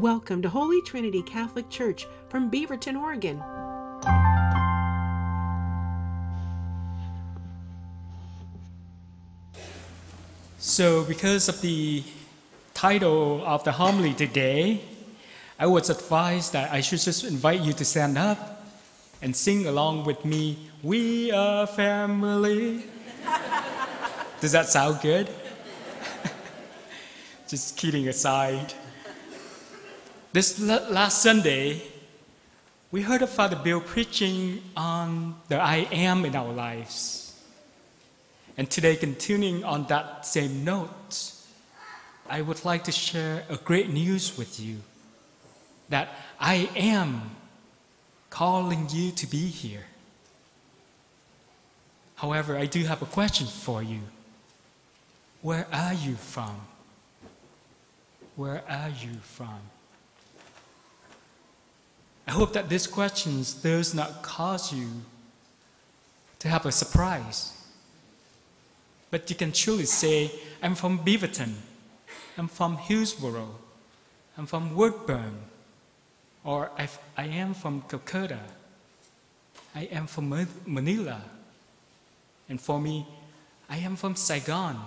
Welcome to Holy Trinity Catholic Church from Beaverton, Oregon. So, because of the title of the homily today, I was advised that I should just invite you to stand up and sing along with me, We are family. Does that sound good? just kidding aside. This last Sunday, we heard Father Bill preaching on the I am in our lives. And today, continuing on that same note, I would like to share a great news with you that I am calling you to be here. However, I do have a question for you. Where are you from? Where are you from? I hope that this question does not cause you to have a surprise. But you can truly say, I'm from Beaverton, I'm from Hillsboro, I'm from Woodburn, or I am from Calcutta, I am from Manila, and for me, I am from Saigon.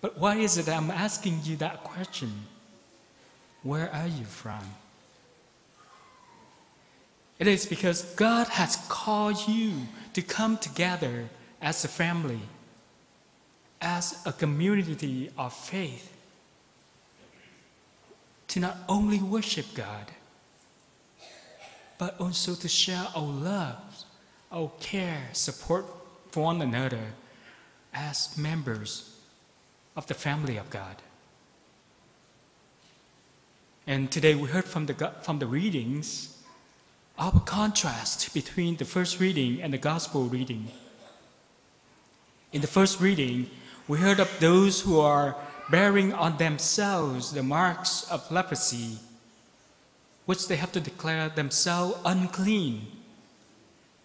But why is it I'm asking you that question? Where are you from? It is because God has called you to come together as a family, as a community of faith, to not only worship God, but also to share our love, our care, support for one another as members of the family of God. And today we heard from the, from the readings our contrast between the first reading and the gospel reading. In the first reading, we heard of those who are bearing on themselves the marks of leprosy, which they have to declare themselves unclean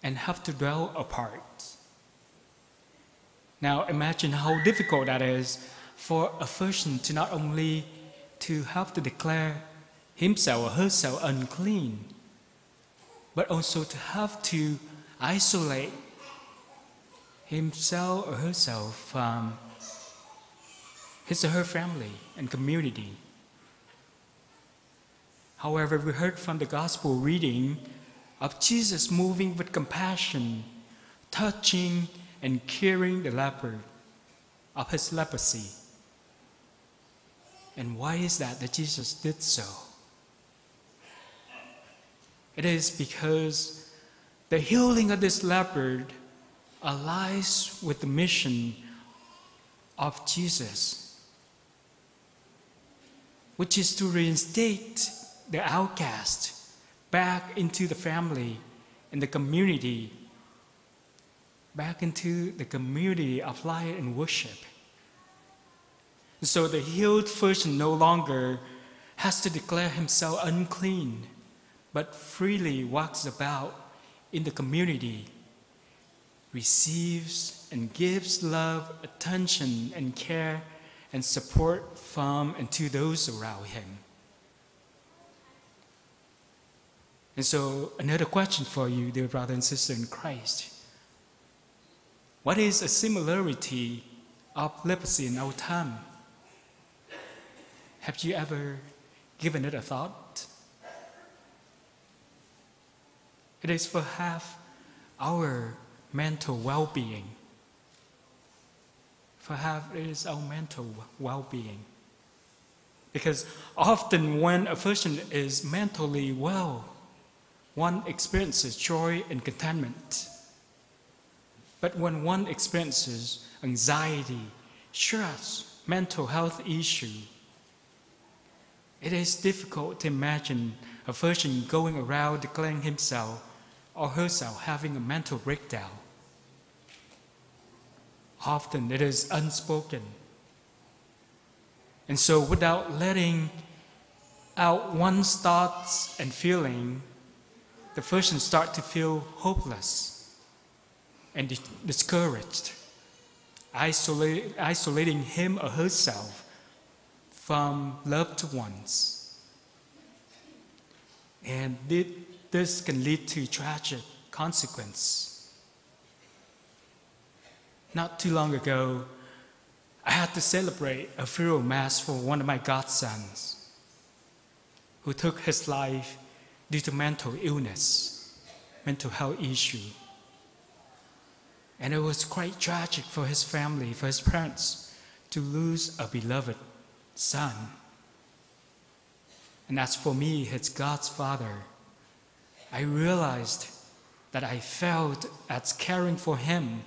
and have to dwell apart. Now imagine how difficult that is for a person to not only to have to declare himself or herself unclean, but also to have to isolate himself or herself from his or her family and community. However, we heard from the gospel reading of Jesus moving with compassion, touching and curing the leper of his leprosy. And why is that that Jesus did so? It is because the healing of this leopard aligns with the mission of Jesus, which is to reinstate the outcast back into the family and the community, back into the community of light and worship. so the healed person no longer has to declare himself unclean but freely walks about in the community, receives and gives love, attention, and care and support from and to those around him. And so, another question for you, dear brother and sister in Christ. What is a similarity of leprosy in our time? Have you ever given it a thought? It is for half our mental well being. For half it is our mental well being. Because often when a person is mentally well, one experiences joy and contentment. But when one experiences anxiety, stress, mental health issue, it is difficult to imagine a person going around declaring himself or herself having a mental breakdown. Often it is unspoken. And so, without letting out one's thoughts and feeling, the person start to feel hopeless and discouraged, isolating him or herself from loved ones. And this can lead to tragic consequence. Not too long ago, I had to celebrate a funeral mass for one of my godsons who took his life due to mental illness, mental health issue. And it was quite tragic for his family, for his parents, to lose a beloved son. And as for me, his God's father, I realized that I felt as caring for him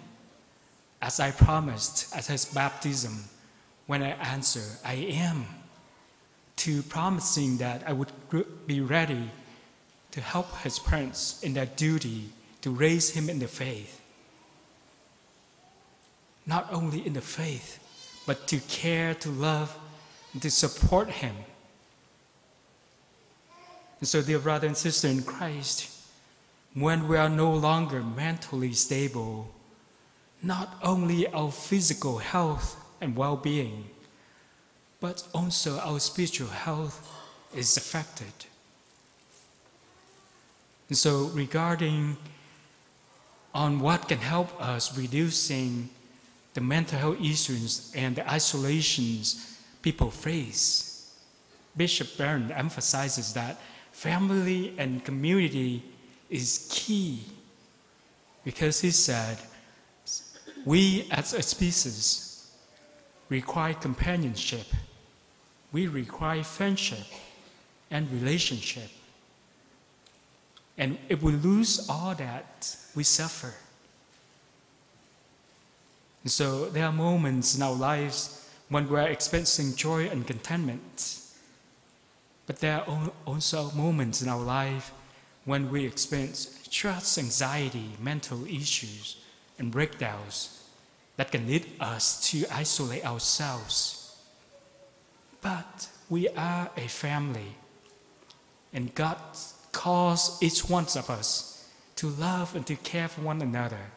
as I promised at his baptism when I answered, I am, to promising that I would be ready to help his parents in their duty to raise him in the faith. Not only in the faith, but to care, to love, and to support him. And so, dear brother and sister in Christ, when we are no longer mentally stable, not only our physical health and well being, but also our spiritual health is affected. And so, regarding on what can help us reducing the mental health issues and the isolations people face, Bishop Barron emphasizes that family and community is key because he said, we as a species require companionship, we require friendship and relationship. And if we lose all that, we suffer. And so there are moments in our lives when we're experiencing joy and contentment. But there are also moments in our life when we experience stress, anxiety, mental issues, and breakdowns that can lead us to isolate ourselves. But we are a family, and God calls each one of us to love and to care for one another.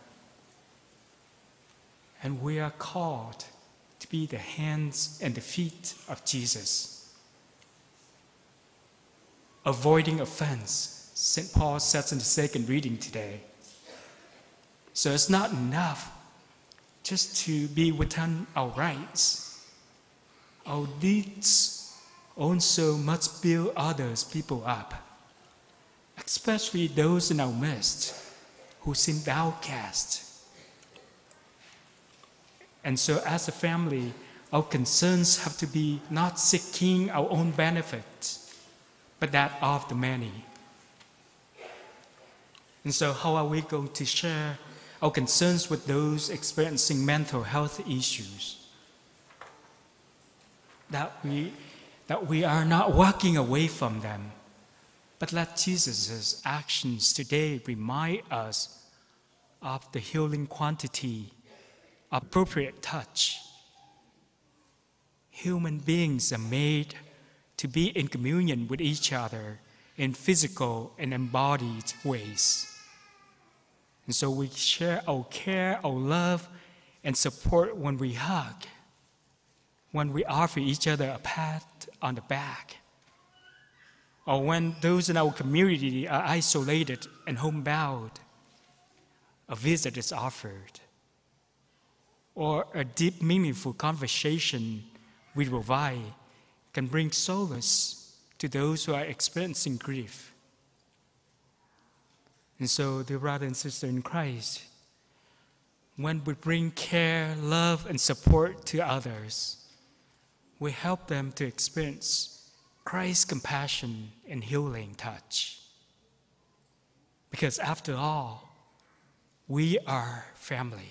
And we are called to be the hands and the feet of Jesus. Avoiding offense, St. Paul says in the second reading today. So it's not enough just to be within our rights. Our deeds also must build others, people up especially those in our midst who seem outcast. And so, as a family, our concerns have to be not seeking our own benefit, but that of the many. And so, how are we going to share our concerns with those experiencing mental health issues? That we, that we are not walking away from them, but let Jesus' actions today remind us of the healing quantity, appropriate touch. Human beings are made to be in communion with each other in physical and embodied ways. And so we share our care, our love, and support when we hug, when we offer each other a pat on the back, or when those in our community are isolated and homebound, a visit is offered, or a deep, meaningful conversation we provide can bring solace to those who are experiencing grief. And so, dear brother and sister in Christ, when we bring care, love, and support to others, we help them to experience Christ's compassion and healing touch. Because after all, we are family.